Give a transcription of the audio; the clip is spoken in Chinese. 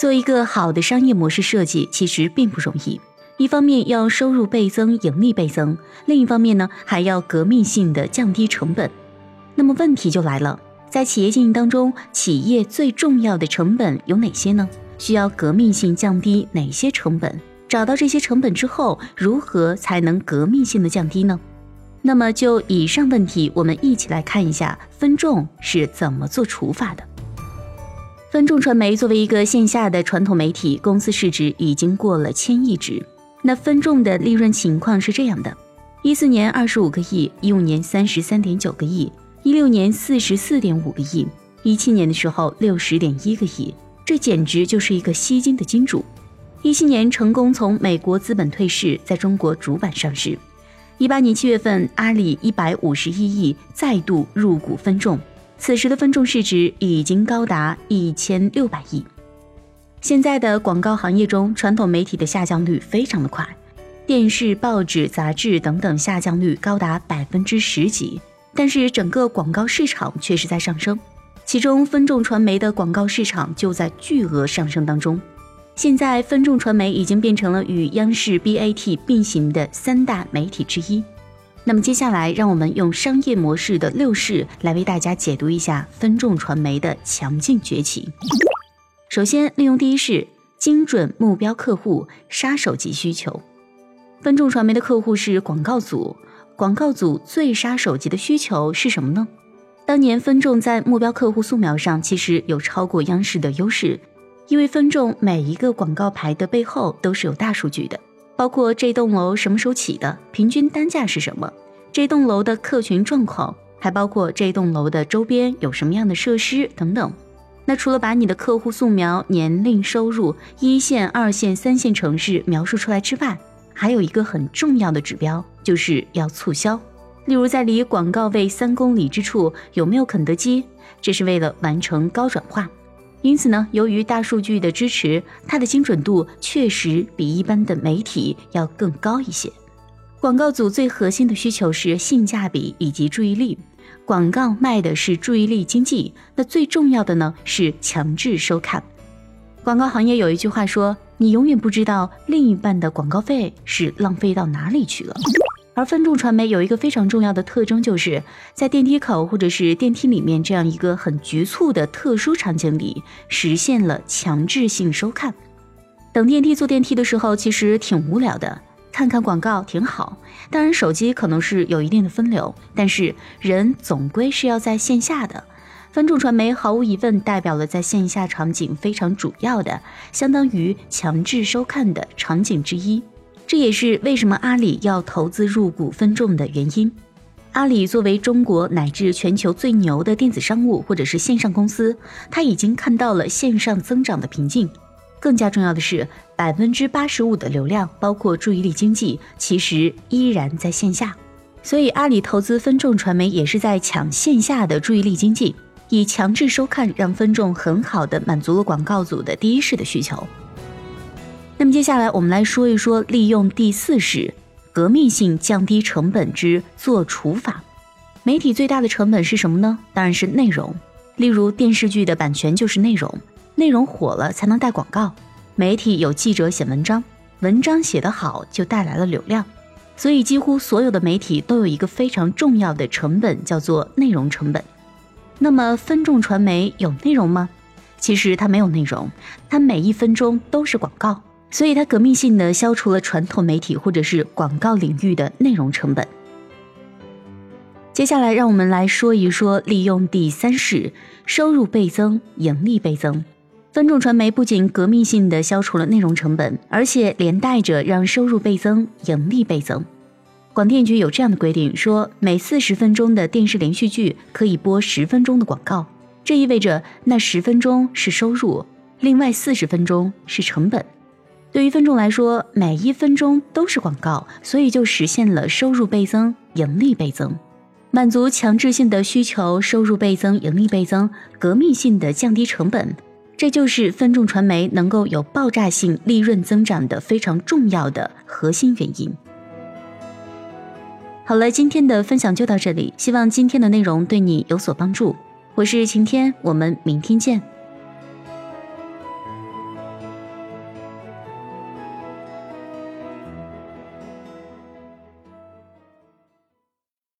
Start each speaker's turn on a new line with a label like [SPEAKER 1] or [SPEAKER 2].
[SPEAKER 1] 做一个好的商业模式设计，其实并不容易。一方面要收入倍增、盈利倍增，另一方面呢，还要革命性的降低成本。那么问题就来了，在企业经营当中，企业最重要的成本有哪些呢？需要革命性降低哪些成本？找到这些成本之后，如何才能革命性的降低呢？那么就以上问题，我们一起来看一下分众是怎么做除法的。分众传媒作为一个线下的传统媒体，公司市值已经过了千亿值。那分众的利润情况是这样的：一四年二十五个亿，一五年三十三点九个亿，一六年四十四点五个亿，一七年的时候六十点一个亿，这简直就是一个吸金的金主。一七年成功从美国资本退市，在中国主板上市。一八年七月份，阿里一百五十一亿再度入股分众，此时的分众市值已经高达一千六百亿。现在的广告行业中，传统媒体的下降率非常的快，电视、报纸、杂志等等下降率高达百分之十几，但是整个广告市场却是在上升，其中分众传媒的广告市场就在巨额上升当中。现在，分众传媒已经变成了与央视 BAT 并行的三大媒体之一。那么，接下来让我们用商业模式的六式来为大家解读一下分众传媒的强劲崛起。首先，利用第一式，精准目标客户，杀手级需求。分众传媒的客户是广告组，广告组最杀手级的需求是什么呢？当年分众在目标客户素描上其实有超过央视的优势。因为分众每一个广告牌的背后都是有大数据的，包括这栋楼什么时候起的，平均单价是什么，这栋楼的客群状况，还包括这栋楼的周边有什么样的设施等等。那除了把你的客户素描、年龄、收入、一线、二线、三线城市描述出来之外，还有一个很重要的指标，就是要促销。例如在离广告位三公里之处有没有肯德基，这是为了完成高转化。因此呢，由于大数据的支持，它的精准度确实比一般的媒体要更高一些。广告组最核心的需求是性价比以及注意力，广告卖的是注意力经济。那最重要的呢是强制收看。广告行业有一句话说：“你永远不知道另一半的广告费是浪费到哪里去了。”而分众传媒有一个非常重要的特征，就是在电梯口或者是电梯里面这样一个很局促的特殊场景里，实现了强制性收看。等电梯坐电梯的时候，其实挺无聊的，看看广告挺好。当然，手机可能是有一定的分流，但是人总归是要在线下的。分众传媒毫无疑问代表了在线下场景非常主要的，相当于强制收看的场景之一。这也是为什么阿里要投资入股分众的原因。阿里作为中国乃至全球最牛的电子商务或者是线上公司，它已经看到了线上增长的瓶颈。更加重要的是，百分之八十五的流量，包括注意力经济，其实依然在线下。所以，阿里投资分众传媒也是在抢线下的注意力经济，以强制收看让分众很好的满足了广告组的第一式的需求。那么接下来我们来说一说利用第四式革命性降低成本之做除法。媒体最大的成本是什么呢？当然是内容。例如电视剧的版权就是内容，内容火了才能带广告。媒体有记者写文章，文章写得好就带来了流量。所以几乎所有的媒体都有一个非常重要的成本，叫做内容成本。那么分众传媒有内容吗？其实它没有内容，它每一分钟都是广告。所以，它革命性的消除了传统媒体或者是广告领域的内容成本。接下来，让我们来说一说利用第三式收入倍增、盈利倍增。分众传媒不仅革命性的消除了内容成本，而且连带着让收入倍增、盈利倍增。广电局有这样的规定，说每四十分钟的电视连续剧可以播十分钟的广告，这意味着那十分钟是收入，另外四十分钟是成本。对于分众来说，每一分钟都是广告，所以就实现了收入倍增、盈利倍增，满足强制性的需求，收入倍增、盈利倍增，革命性的降低成本，这就是分众传媒能够有爆炸性利润增长的非常重要的核心原因。好了，今天的分享就到这里，希望今天的内容对你有所帮助。我是晴天，我们明天见。